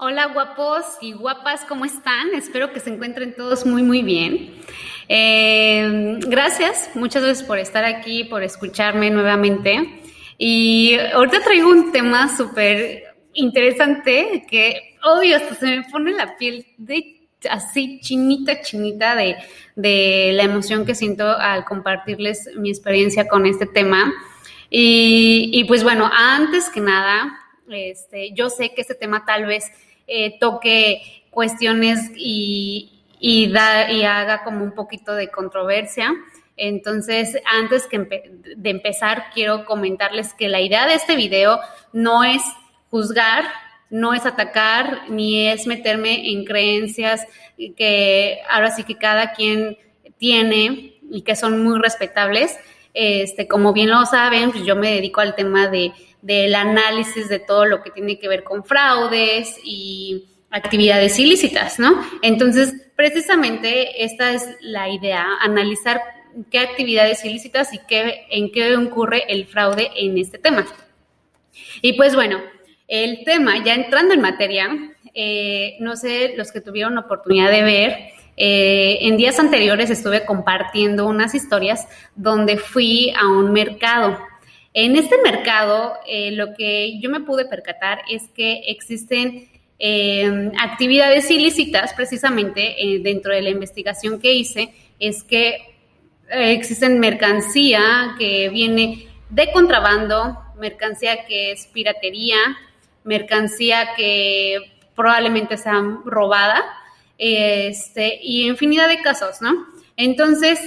Hola guapos y guapas, ¿cómo están? Espero que se encuentren todos muy, muy bien. Eh, gracias, muchas veces por estar aquí, por escucharme nuevamente. Y ahorita traigo un tema súper interesante que, obvio, hasta se me pone la piel de así chinita, chinita de, de la emoción que siento al compartirles mi experiencia con este tema. Y, y pues bueno, antes que nada, este, yo sé que este tema tal vez eh, toque cuestiones y, y, haga como un poquito de controversia. Entonces, antes que de empezar, quiero comentarles que la idea de este video no es juzgar, no es atacar, ni es meterme en creencias que ahora sí que cada quien tiene y que son muy respetables. Este, como bien lo saben, pues yo me dedico al tema de del análisis de todo lo que tiene que ver con fraudes y actividades ilícitas, ¿no? Entonces, precisamente esta es la idea, analizar qué actividades ilícitas y qué, en qué ocurre el fraude en este tema. Y pues bueno, el tema, ya entrando en materia, eh, no sé, los que tuvieron oportunidad de ver, eh, en días anteriores estuve compartiendo unas historias donde fui a un mercado en este mercado, eh, lo que yo me pude percatar es que existen eh, actividades ilícitas, precisamente eh, dentro de la investigación que hice, es que existen mercancía que viene de contrabando, mercancía que es piratería, mercancía que probablemente sea robada, este, y infinidad de casos, ¿no? Entonces,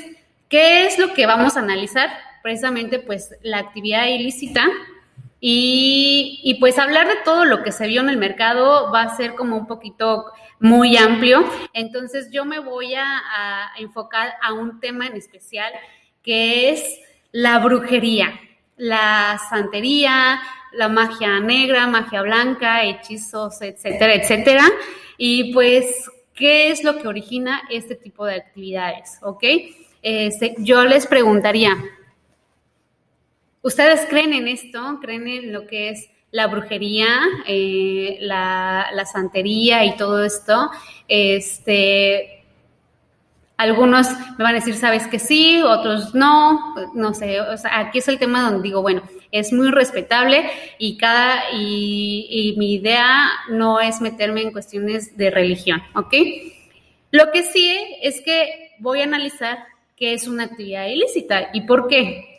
¿qué es lo que vamos a analizar? Precisamente pues la actividad ilícita y, pues hablar de todo lo que se vio en el mercado va a ser como un poquito muy amplio. Entonces yo me voy a, enfocar a un tema en especial que es la brujería, la santería, la magia negra, magia blanca, hechizos, etcétera, etcétera. Y pues, ¿qué es lo que origina este tipo de actividades? ¿Ok? Este, yo les preguntaría, ¿Ustedes creen en esto? ¿Creen en lo que es la brujería, eh, la, santería y todo esto? Este, algunos me van a decir, sabes que sí, otros no, no sé, o sea, aquí es el tema donde digo, bueno, es muy respetable y cada, y, y mi idea no es meterme en cuestiones de religión, ¿ok? Lo que sí es que voy a analizar qué es una actividad ilícita y por qué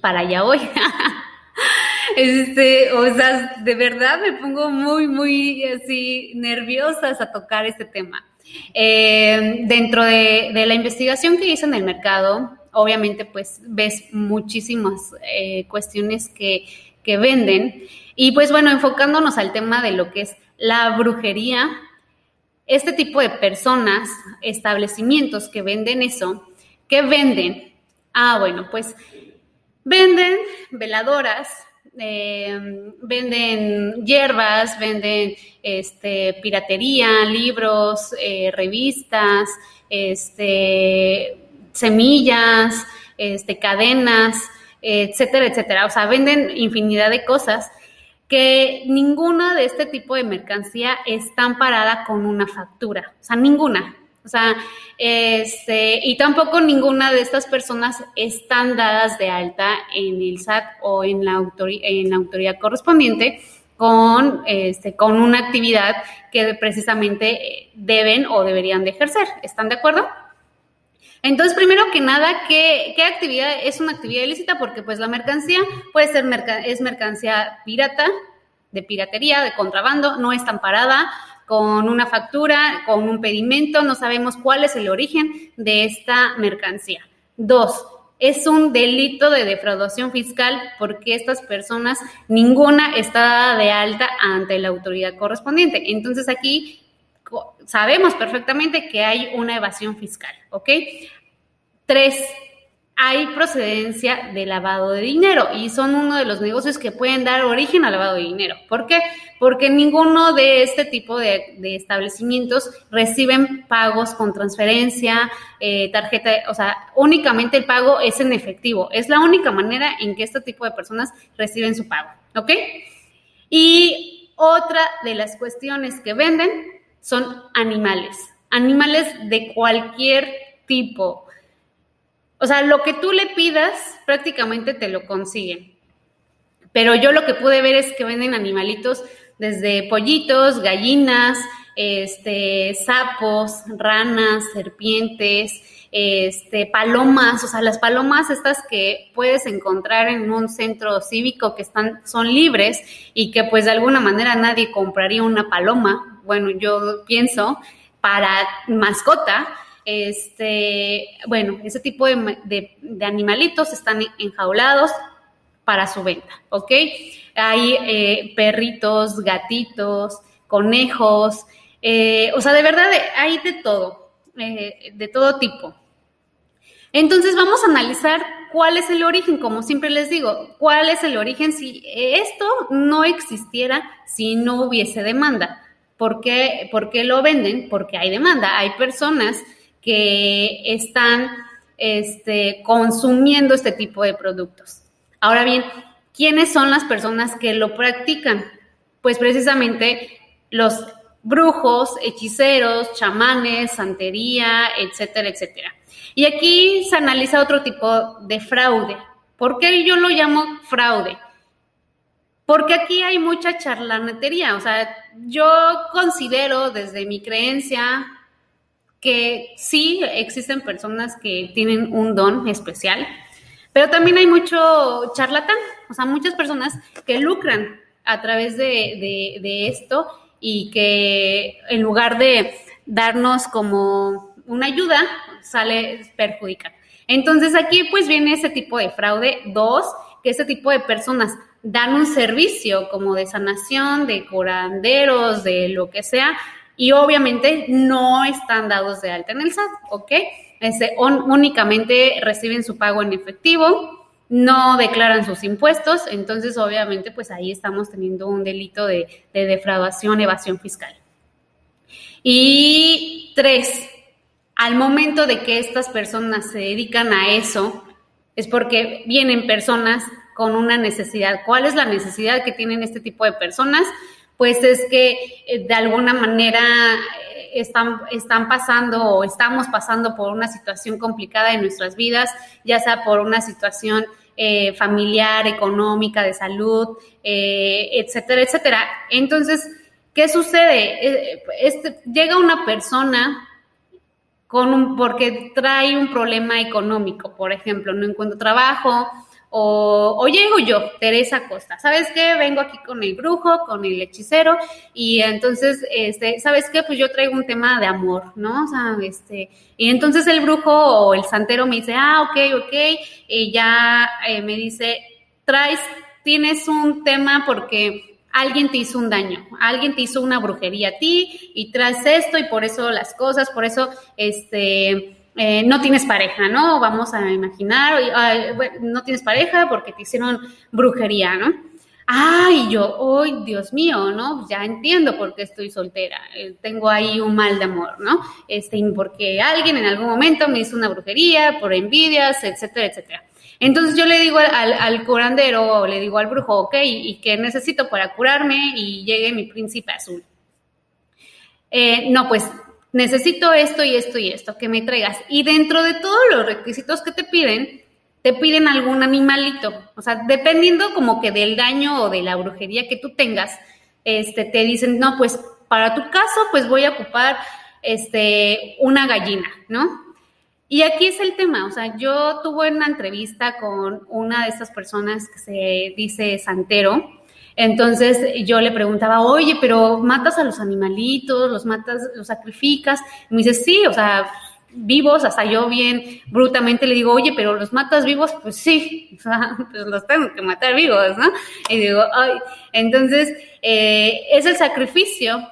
para allá hoy. este, o sea, de verdad me pongo muy, muy así nerviosas a tocar este tema. Eh, dentro de, la investigación que hice en el mercado, obviamente pues ves muchísimas eh, cuestiones que, que venden. Y pues bueno, enfocándonos al tema de lo que es la brujería, este tipo de personas, establecimientos que venden eso, ¿qué venden? Ah, bueno, pues Venden veladoras, eh, venden hierbas, venden este, piratería, libros, eh, revistas, este, semillas, este, cadenas, etcétera, etcétera. O sea, venden infinidad de cosas que ninguna de este tipo de mercancía está amparada con una factura. O sea, ninguna. O sea, este, y tampoco ninguna de estas personas están dadas de alta en el SAT o en la, autoridad correspondiente con, este, con una actividad que precisamente deben o deberían de ejercer. ¿Están de acuerdo? Entonces, primero que nada, ¿qué, ¿qué, actividad es una actividad ilícita? Porque pues la mercancía puede ser es mercancía pirata, de piratería, de contrabando, no está amparada con una factura, con un pedimento, no sabemos cuál es el origen de esta mercancía. Dos, es un delito de defraudación fiscal porque estas personas, ninguna está de alta ante la autoridad correspondiente. Entonces aquí sabemos perfectamente que hay una evasión fiscal, ¿ok? Tres, hay procedencia de lavado de dinero y son uno de los negocios que pueden dar origen al lavado de dinero. ¿Por qué? Porque ninguno de este tipo de, establecimientos reciben pagos con transferencia, eh, tarjeta, o sea, únicamente el pago es en efectivo. Es la única manera en que este tipo de personas reciben su pago. ¿Ok? Y otra de las cuestiones que venden son animales, animales de cualquier tipo. O sea, lo que tú le pidas prácticamente te lo consiguen. Pero yo lo que pude ver es que venden animalitos desde pollitos, gallinas, este, sapos, ranas, serpientes, este, palomas, o sea, las palomas estas que puedes encontrar en un centro cívico que están, son libres y que pues de alguna manera nadie compraría una paloma, bueno, yo pienso, para mascota, este, bueno, ese tipo de, animalitos están enjaulados para su venta, ¿ok? Hay eh, perritos, gatitos, conejos, eh, o sea, de verdad hay de todo, eh, de todo tipo. Entonces vamos a analizar cuál es el origen, como siempre les digo, cuál es el origen si esto no existiera, si no hubiese demanda. ¿Por qué, ¿Por qué lo venden? Porque hay demanda. Hay personas que están este, consumiendo este tipo de productos. Ahora bien, ¿quiénes son las personas que lo practican? Pues precisamente los brujos, hechiceros, chamanes, santería, etcétera, etcétera. Y aquí se analiza otro tipo de fraude. ¿Por qué yo lo llamo fraude? Porque aquí hay mucha charlanatería. O sea, yo considero desde mi creencia que sí existen personas que tienen un don especial, pero también hay mucho charlatán, o sea, muchas personas que lucran a través de, de esto y que en lugar de darnos como una ayuda, sale perjudicada. Entonces aquí pues viene ese tipo de fraude. Dos, que ese tipo de personas dan un servicio como de sanación, de curanderos, de lo que sea, y obviamente no están dados de alta en el SAT, ¿ok? Ese, únicamente reciben su pago en efectivo, no declaran sus impuestos, entonces obviamente pues ahí estamos teniendo un delito de, de defraudación, evasión fiscal. Y tres, al momento de que estas personas se dedican a eso, es porque vienen personas con una necesidad. ¿Cuál es la necesidad que tienen este tipo de personas? Pues es que eh, de alguna manera eh, están, están pasando o estamos pasando por una situación complicada en nuestras vidas, ya sea por una situación eh, familiar, económica, de salud, etcétera, etcétera. Entonces, ¿qué sucede? Este, llega una persona con un, porque trae un problema económico, por ejemplo, no encuentro trabajo, o, o, llego yo, Teresa Costa, ¿sabes qué? Vengo aquí con el brujo, con el hechicero, y entonces, este, ¿sabes qué? Pues yo traigo un tema de amor, ¿no? O sea, este, y entonces el brujo o el santero me dice, ah, ok, ok, y ya eh, me dice, traes, tienes un tema porque alguien te hizo un daño, alguien te hizo una brujería a ti y traes esto y por eso las cosas, por eso este, eh, no tienes pareja, ¿no? Vamos a imaginar, no tienes pareja porque te hicieron brujería, ¿no? Ay, yo, ay, Dios mío, ¿no? Ya entiendo por qué estoy soltera. Eh, tengo ahí un mal de amor, ¿no? Este, porque alguien en algún momento me hizo una brujería por envidias, etcétera, etcétera. Entonces yo le digo al, curandero, o le digo al brujo, ok, ¿y qué necesito para curarme y llegue mi príncipe azul? Eh, no, pues necesito esto y esto y esto, que me traigas. Y dentro de todos los requisitos que te piden, te piden algún animalito. O sea, dependiendo como que del daño o de la brujería que tú tengas, este, te dicen, no, pues para tu caso, pues voy a ocupar este, una gallina, ¿no? Y aquí es el tema, o sea, yo tuve una entrevista con una de estas personas que se dice santero, entonces yo le preguntaba, oye, pero matas a los animalitos, los matas, los sacrificas, y me dice, sí, o sea, vivos, hasta yo bien brutamente le digo, oye, pero los matas vivos, pues sí, o sea, pues los tengo que matar vivos, ¿no? Y digo, ay, entonces eh, es el sacrificio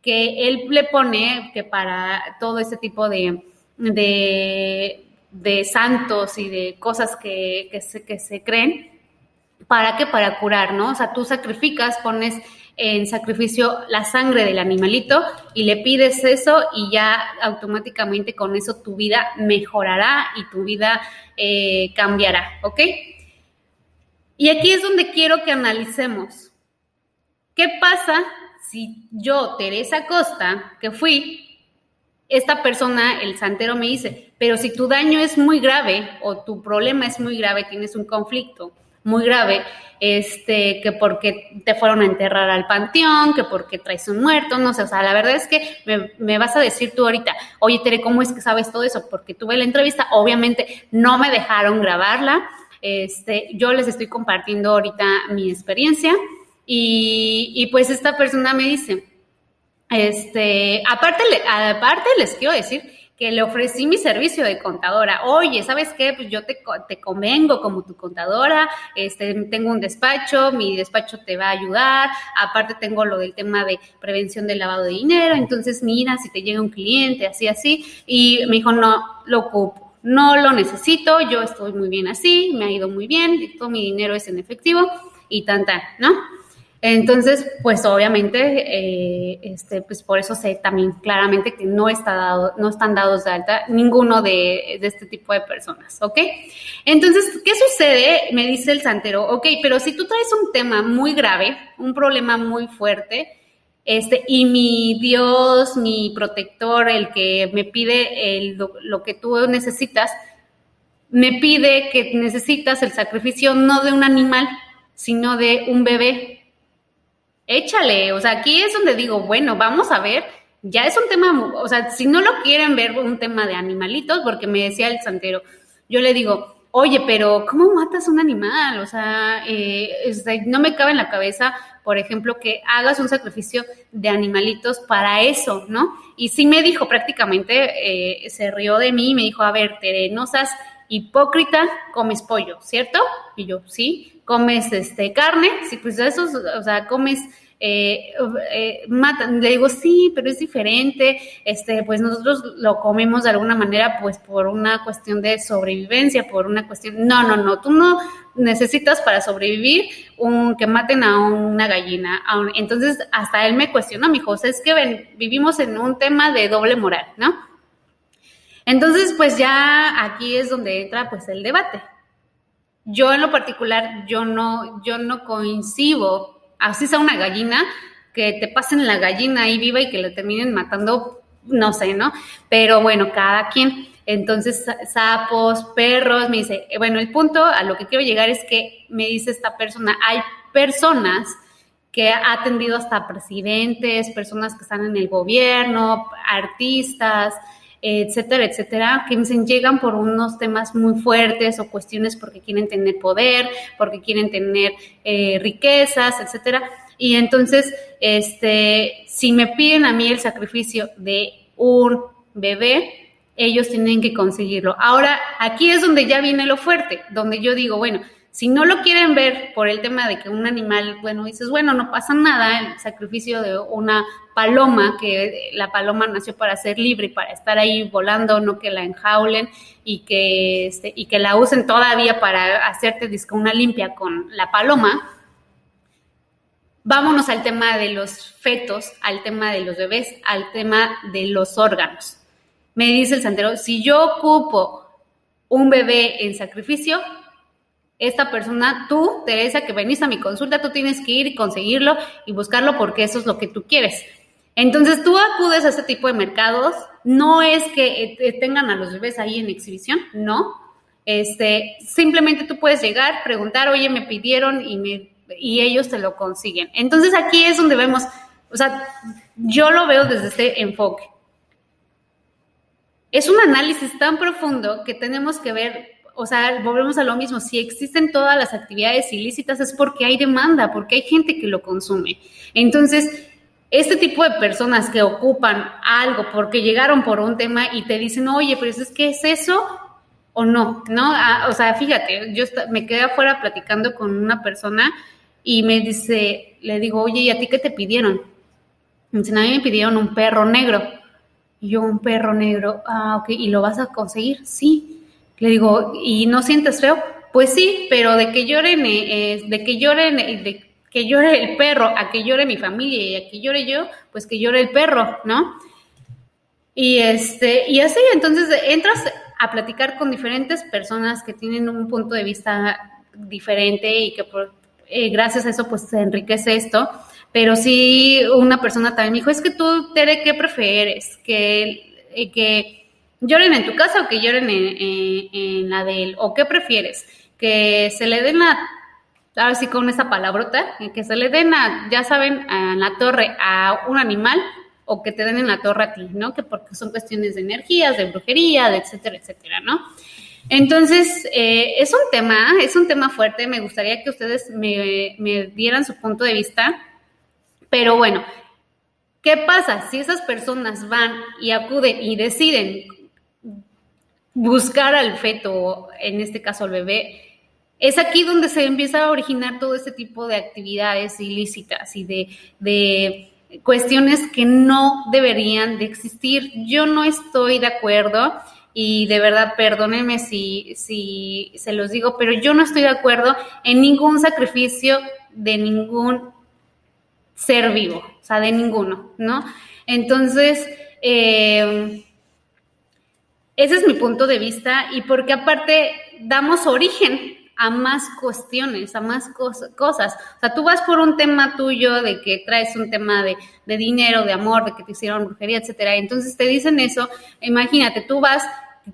que él le pone que para todo este tipo de de, santos y de cosas que, que, se, que se creen. ¿Para qué? Para curar, ¿no? O sea, tú sacrificas, pones en sacrificio la sangre del animalito y le pides eso y ya automáticamente con eso tu vida mejorará y tu vida eh, cambiará, ¿ok? Y aquí es donde quiero que analicemos ¿qué pasa si yo, Teresa Costa, que fui, esta persona, el santero me dice, pero si tu daño es muy grave o tu problema es muy grave, tienes un conflicto muy grave, este, que porque te fueron a enterrar al panteón, que porque traes un muerto, no sé, o sea, la verdad es que me, me, vas a decir tú ahorita, oye Tere, ¿cómo es que sabes todo eso? Porque tuve la entrevista, obviamente no me dejaron grabarla, este, yo les estoy compartiendo ahorita mi experiencia y, y pues esta persona me dice, este, aparte, aparte les quiero decir que le ofrecí mi servicio de contadora. Oye, ¿sabes qué? Pues yo te, te convengo como tu contadora, este, tengo un despacho, mi despacho te va a ayudar, aparte tengo lo del tema de prevención del lavado de dinero, entonces mira, si te llega un cliente, así, así, y me dijo, no, lo ocupo, no lo necesito, yo estoy muy bien así, me ha ido muy bien, todo mi dinero es en efectivo y tanta, ¿no? Entonces, pues obviamente, eh, este, pues por eso sé también claramente que no, está dado, no están dados de alta ninguno de, este tipo de personas, ¿ok? Entonces, ¿qué sucede? Me dice el santero, ok, pero si tú traes un tema muy grave, un problema muy fuerte, este, y mi Dios, mi protector, el que me pide el, lo que tú necesitas, me pide que necesitas el sacrificio no de un animal, sino de un bebé, échale, o sea, aquí es donde digo, bueno, vamos a ver, ya es un tema, o sea, si no lo quieren ver un tema de animalitos, porque me decía el santero, yo le digo, oye, pero ¿cómo matas un animal? O sea, eh, no me cabe en la cabeza, por ejemplo, que hagas un sacrificio de animalitos para eso, ¿no? Y sí me dijo prácticamente, eh, se rió de mí y me dijo, a ver, Tere, no seas hipócrita, comes pollo, ¿cierto? Y yo, sí, comes este carne, sí, pues eso, o sea, comes eh, eh, matan. Le digo, sí, pero es diferente. Este, pues nosotros lo comemos de alguna manera, pues por una cuestión de sobrevivencia, por una cuestión. No, no, no, tú no necesitas para sobrevivir un, que maten a una gallina. Entonces, hasta él me cuestiona, mi José, es que ven, vivimos en un tema de doble moral, ¿no? Entonces, pues ya aquí es donde entra pues el debate. Yo en lo particular, yo no, yo no coincido así sea una gallina, que te pasen la gallina ahí viva y que la terminen matando, no sé, ¿no? Pero bueno, cada quien. Entonces, sapos, perros, me dice, eh, bueno, el punto a lo que quiero llegar es que me dice esta persona, hay personas que ha atendido hasta presidentes, personas que están en el gobierno, artistas, etcétera, etcétera, que dicen llegan por unos temas muy fuertes o cuestiones porque quieren tener poder, porque quieren tener eh, riquezas, etcétera. Y entonces, este, si me piden a mí el sacrificio de un bebé, ellos tienen que conseguirlo. Ahora, aquí es donde ya viene lo fuerte, donde yo digo, bueno, si no lo quieren ver por el tema de que un animal, bueno, dices, bueno, no pasa nada, el sacrificio de una paloma, que la paloma nació para ser libre y para estar ahí volando, no que la enjaulen y que, este, y que la usen todavía para hacerte disco una limpia con la paloma. Vámonos al tema de los fetos, al tema de los bebés, al tema de los órganos. Me dice el santero, si yo ocupo un bebé en sacrificio, esta persona, tú, Teresa, que venís a mi consulta, tú tienes que ir y conseguirlo y buscarlo porque eso es lo que tú quieres. Entonces tú acudes a este tipo de mercados, no es que eh, tengan a los bebés ahí en exhibición, no. Este, simplemente tú puedes llegar, preguntar, oye, me pidieron y, me, y ellos te lo consiguen. Entonces aquí es donde vemos, o sea, yo lo veo desde este enfoque. Es un análisis tan profundo que tenemos que ver o sea, volvemos a lo mismo, si existen todas las actividades ilícitas es porque hay demanda, porque hay gente que lo consume. Entonces, este tipo de personas que ocupan algo porque llegaron por un tema y te dicen, oye, pero es que es eso o no, ¿no? Ah, o sea, fíjate, yo me quedé afuera platicando con una persona y me dice, le digo, oye, ¿y a ti qué te pidieron? Me a mí me pidieron un perro negro. Y yo, un perro negro, ah, ok, ¿y lo vas a conseguir? Sí. Le digo, ¿y no sientes feo? Pues sí, pero de que lloren, eh, de que lloren, de que llore el perro, a que llore mi familia y a que llore yo, pues que llore el perro, ¿no? Y este, y así, entonces entras a platicar con diferentes personas que tienen un punto de vista diferente y que eh, gracias a eso pues se enriquece esto. pero sí una persona también dijo, es que tú, Tere, ¿qué prefieres? Que, eh, que lloren en tu casa o que lloren en, la de él, o qué prefieres? Que se le den la, ahora sí con esa palabrota, que se le den, a, ya saben, a la torre a un animal o que te den en la torre a ti, ¿no? Que porque son cuestiones de energías, de brujería, de etcétera, etcétera, ¿no? Entonces, eh, es un tema, es un tema fuerte, me gustaría que ustedes me, me dieran su punto de vista, pero bueno, ¿qué pasa si esas personas van y acuden y deciden buscar al feto, en este caso al bebé? Es aquí donde se empieza a originar todo este tipo de actividades ilícitas y de, de cuestiones que no deberían de existir. Yo no estoy de acuerdo y de verdad perdónenme si, si se los digo, pero yo no estoy de acuerdo en ningún sacrificio de ningún ser vivo, o sea, de ninguno, ¿no? Entonces, eh, ese es mi punto de vista y porque aparte damos origen a más cuestiones, a más cosas. O sea, tú vas por un tema tuyo de que traes un tema de, dinero, de amor, de que te hicieron brujería, etcétera. Entonces te dicen eso. Imagínate, tú vas,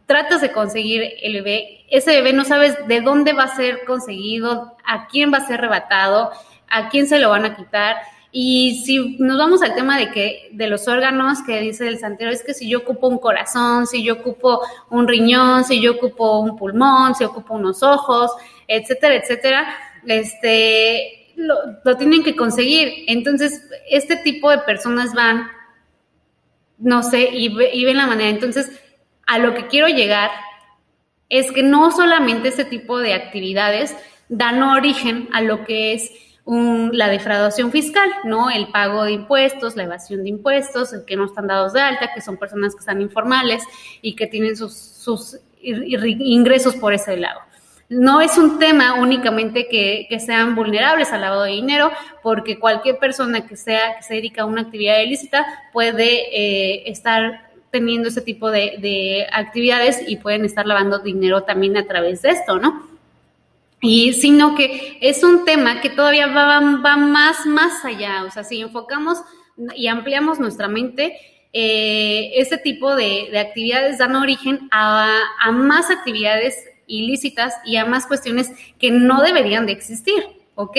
tratas de conseguir el bebé, ese bebé no sabes de dónde va a ser conseguido, a quién va a ser arrebatado, a quién se lo van a quitar. Y si nos vamos al tema de que de los órganos que dice el santero, es que si yo ocupo un corazón, si yo ocupo un riñón, si yo ocupo un pulmón, si ocupo unos ojos, etcétera, etcétera, este, lo, tienen que conseguir. Entonces, este tipo de personas van, no sé, y, y ven la manera. Entonces, a lo que quiero llegar es que no solamente este tipo de actividades dan origen a lo que es la defraudación fiscal, ¿no? El pago de impuestos, la evasión de impuestos, el que no están dados de alta, que son personas que están informales y que tienen sus, sus ingresos por ese lado. No es un tema únicamente que, sean vulnerables al lavado de dinero, porque cualquier persona que sea que se dedica a una actividad ilícita puede eh, estar teniendo ese tipo de, actividades y pueden estar lavando dinero también a través de esto, ¿no? Y sino que es un tema que todavía va, más, más allá. O sea, si enfocamos y ampliamos nuestra mente, eh, este tipo de, de, actividades dan origen a, más actividades ilícitas y a más cuestiones que no deberían de existir, ¿ok?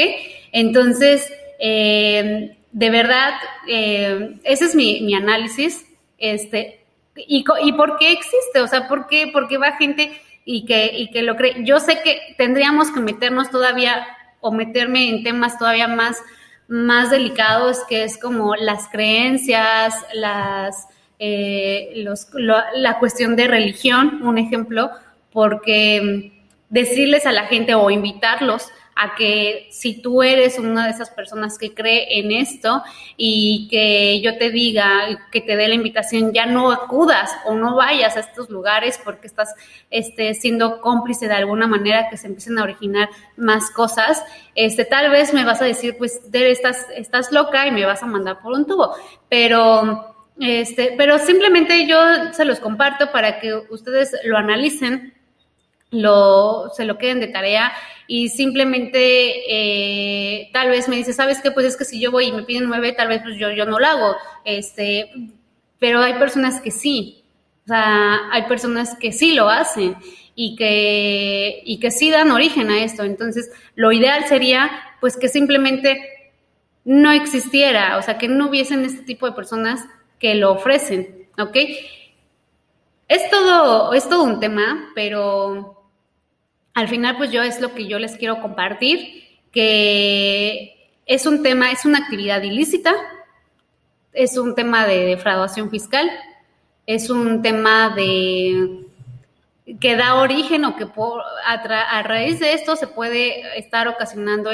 Entonces, eh, de verdad, eh, ese es mi, análisis, este, y, y, por qué existe, o sea, ¿por qué, porque va gente y que, y que lo cree? Yo sé que tendríamos que meternos todavía o meterme en temas todavía más, más delicados, que es como las creencias, las... Eh, los, la cuestión de religión, un ejemplo, porque mm, decirles a la gente o invitarlos a que si tú eres una de esas personas que cree en esto y que yo te diga, que te dé la invitación, ya no acudas o no vayas a estos lugares porque estás este, siendo cómplice de alguna manera que se empiecen a originar más cosas, este, tal vez me vas a decir, pues, estás, estás loca y me vas a mandar por un tubo, pero... Este, pero simplemente yo se los comparto para que ustedes lo analicen lo, se lo queden de tarea y simplemente eh, tal vez me dice, ¿sabes qué? Pues es que si yo voy y me piden nueve, tal vez pues yo, yo no lo hago. Este, pero hay personas que sí. O sea, hay personas que sí lo hacen y que, y que sí dan origen a esto. Entonces, lo ideal sería pues que simplemente no existiera, o sea, que no hubiesen este tipo de personas que lo ofrecen, ¿ok? Es todo, es todo un tema, pero al final pues yo es lo que yo les quiero compartir, que es un tema, es una actividad ilícita, es un tema de defraudación fiscal, es un tema de que da origen o que a, raíz de esto se puede estar ocasionando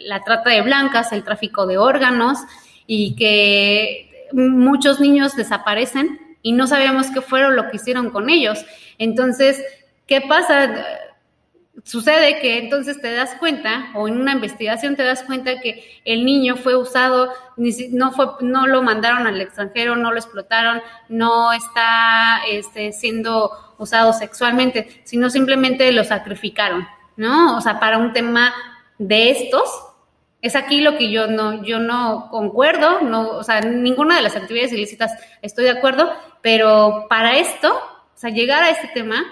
la trata de blancas, el tráfico de órganos y que muchos niños desaparecen y no sabemos qué fueron lo que hicieron con ellos. Entonces, ¿qué pasa? Sucede que entonces te das cuenta, o en una investigación te das cuenta que el niño fue usado, no, fue, no lo mandaron al extranjero, no lo explotaron, no está este, siendo usado sexualmente, sino simplemente lo sacrificaron, ¿no? O sea, para un tema de estos, Es aquí lo que yo no, yo no concuerdo, no, o sea, ninguna de las actividades ilícitas estoy de acuerdo, pero para esto, o sea, llegar a este tema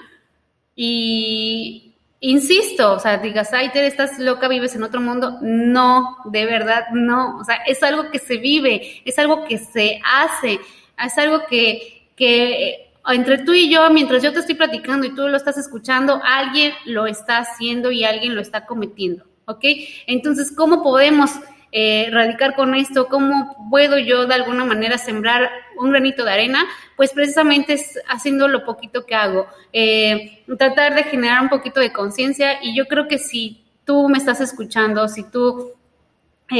y insisto, o sea, digas, ay, Tere, estás loca, vives en otro mundo. No, de verdad, no. O sea, es algo que se vive, es algo que se hace, es algo que, que entre tú y yo, mientras yo te estoy platicando y tú lo estás escuchando, alguien lo está haciendo y alguien lo está cometiendo. ¿ok? Entonces, ¿cómo podemos eh, radicar con esto? ¿Cómo puedo yo de alguna manera sembrar un granito de arena? Pues precisamente es haciendo lo poquito que hago, eh, tratar de generar un poquito de conciencia y yo creo que si tú me estás escuchando, si tú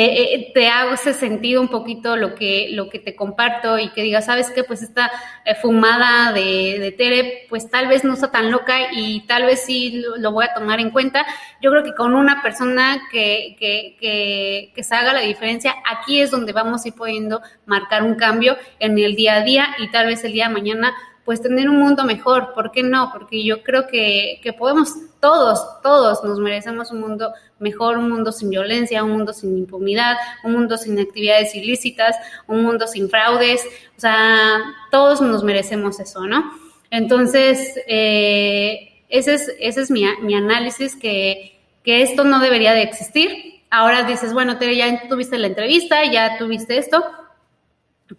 eh, eh, te ese sentido un poquito lo que, lo que te comparto y que digas, ¿sabes qué? Pues esta eh, fumada de, de, Tere, pues tal vez no está tan loca y tal vez sí lo, voy a tomar en cuenta. Yo creo que con una persona que, que, que, que se haga la diferencia, aquí es donde vamos a ir pudiendo marcar un cambio en el día a día y tal vez el día de mañana pues tener un mundo mejor. ¿Por qué no? Porque yo creo que, que podemos, todos, todos nos merecemos un mundo mejor, un mundo sin violencia, un mundo sin impunidad, un mundo sin actividades ilícitas, un mundo sin fraudes. O sea, todos nos merecemos eso, ¿no? Entonces, eh, ese es, ese es mi, mi análisis, que, que esto no debería de existir. Ahora dices, bueno, Tere, ya tuviste la entrevista, ya tuviste esto.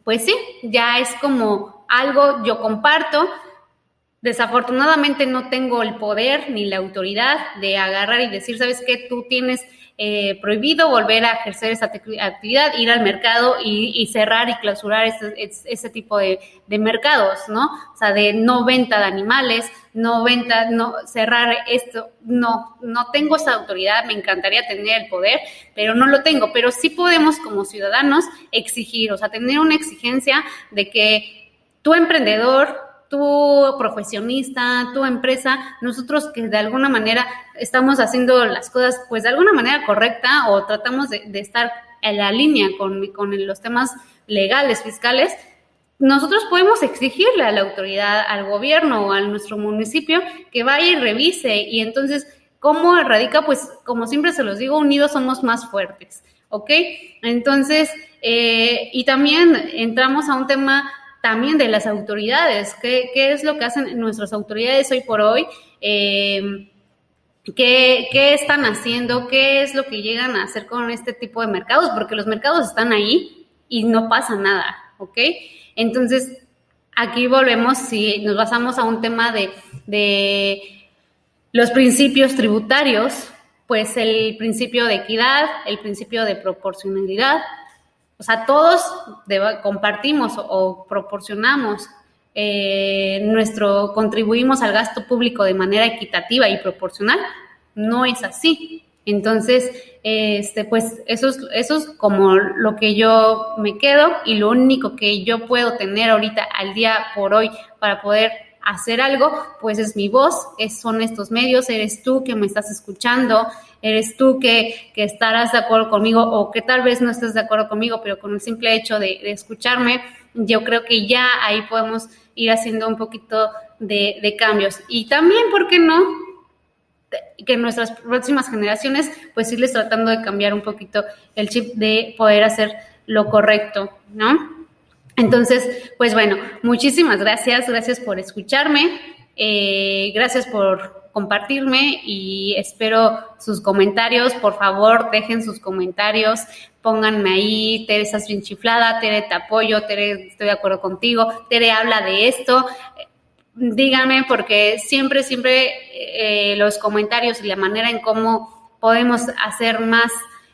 Pues sí, ya es como algo yo comparto. Desafortunadamente no tengo el poder ni la autoridad de agarrar y decir, ¿sabes qué? Tú tienes eh, prohibido volver a ejercer esa actividad, ir al mercado y, cerrar y clausurar ese, tipo de, mercados, ¿no? O sea, de no venta de animales, no venta, no cerrar esto, no, no tengo esa autoridad, me encantaría tener el poder, pero no lo tengo, pero sí podemos como ciudadanos exigir, o sea, tener una exigencia de que tu emprendedor, tu profesionista, tu empresa, nosotros que de alguna manera estamos haciendo las cosas pues de alguna manera correcta o tratamos de, estar en la línea con, con los temas legales, fiscales, nosotros podemos exigirle a la autoridad, al gobierno o a nuestro municipio que vaya y revise y entonces, ¿cómo erradica? Pues como siempre se los digo, unidos somos más fuertes, ¿ok? Entonces, eh, y también entramos a un tema también de las autoridades, qué, qué es lo que hacen nuestras autoridades hoy por hoy, eh, ¿qué, qué están haciendo, qué es lo que llegan a hacer con este tipo de mercados, porque los mercados están ahí y no pasa nada, ¿ok? Entonces, aquí volvemos, si nos basamos a un tema de, de los principios tributarios, pues el principio de equidad, el principio de proporcionalidad, o sea, todos compartimos o, proporcionamos eh, nuestro, contribuimos al gasto público de manera equitativa y proporcional, no es así. Entonces, este, pues eso es, eso es como lo que yo me quedo y lo único que yo puedo tener ahorita al día por hoy para poder hacer algo, pues es mi voz, son estos medios, eres tú que me estás escuchando, eres tú que, que, estarás de acuerdo conmigo o que tal vez no estés de acuerdo conmigo, pero con el simple hecho de, escucharme, yo creo que ya ahí podemos ir haciendo un poquito de, cambios. Y también, ¿por qué no? que nuestras próximas generaciones, pues irles tratando de cambiar un poquito el chip de poder hacer lo correcto, ¿no? Entonces, pues bueno, muchísimas gracias, gracias por escucharme, eh, gracias por compartirme y espero sus comentarios. Por favor, dejen sus comentarios, pónganme ahí, Tere, estás bien chiflada, Tere, te apoyo, Tere, estoy de acuerdo contigo, Tere, habla de esto. Díganme, porque siempre, siempre eh, los comentarios y la manera en cómo podemos hacer más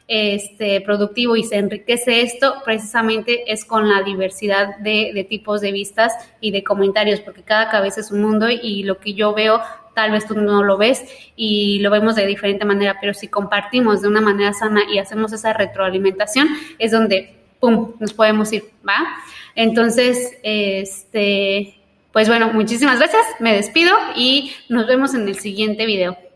este, productivo y se enriquece esto precisamente es con la diversidad de, tipos de vistas y de comentarios, porque cada cabeza es un mundo y lo que yo veo tal vez tú no lo ves y lo vemos de diferente manera, pero si compartimos de una manera sana y hacemos esa retroalimentación, es donde, ¡pum!, nos podemos ir, ¿va? Entonces, este, pues bueno, muchísimas gracias, me despido y nos vemos en el siguiente video.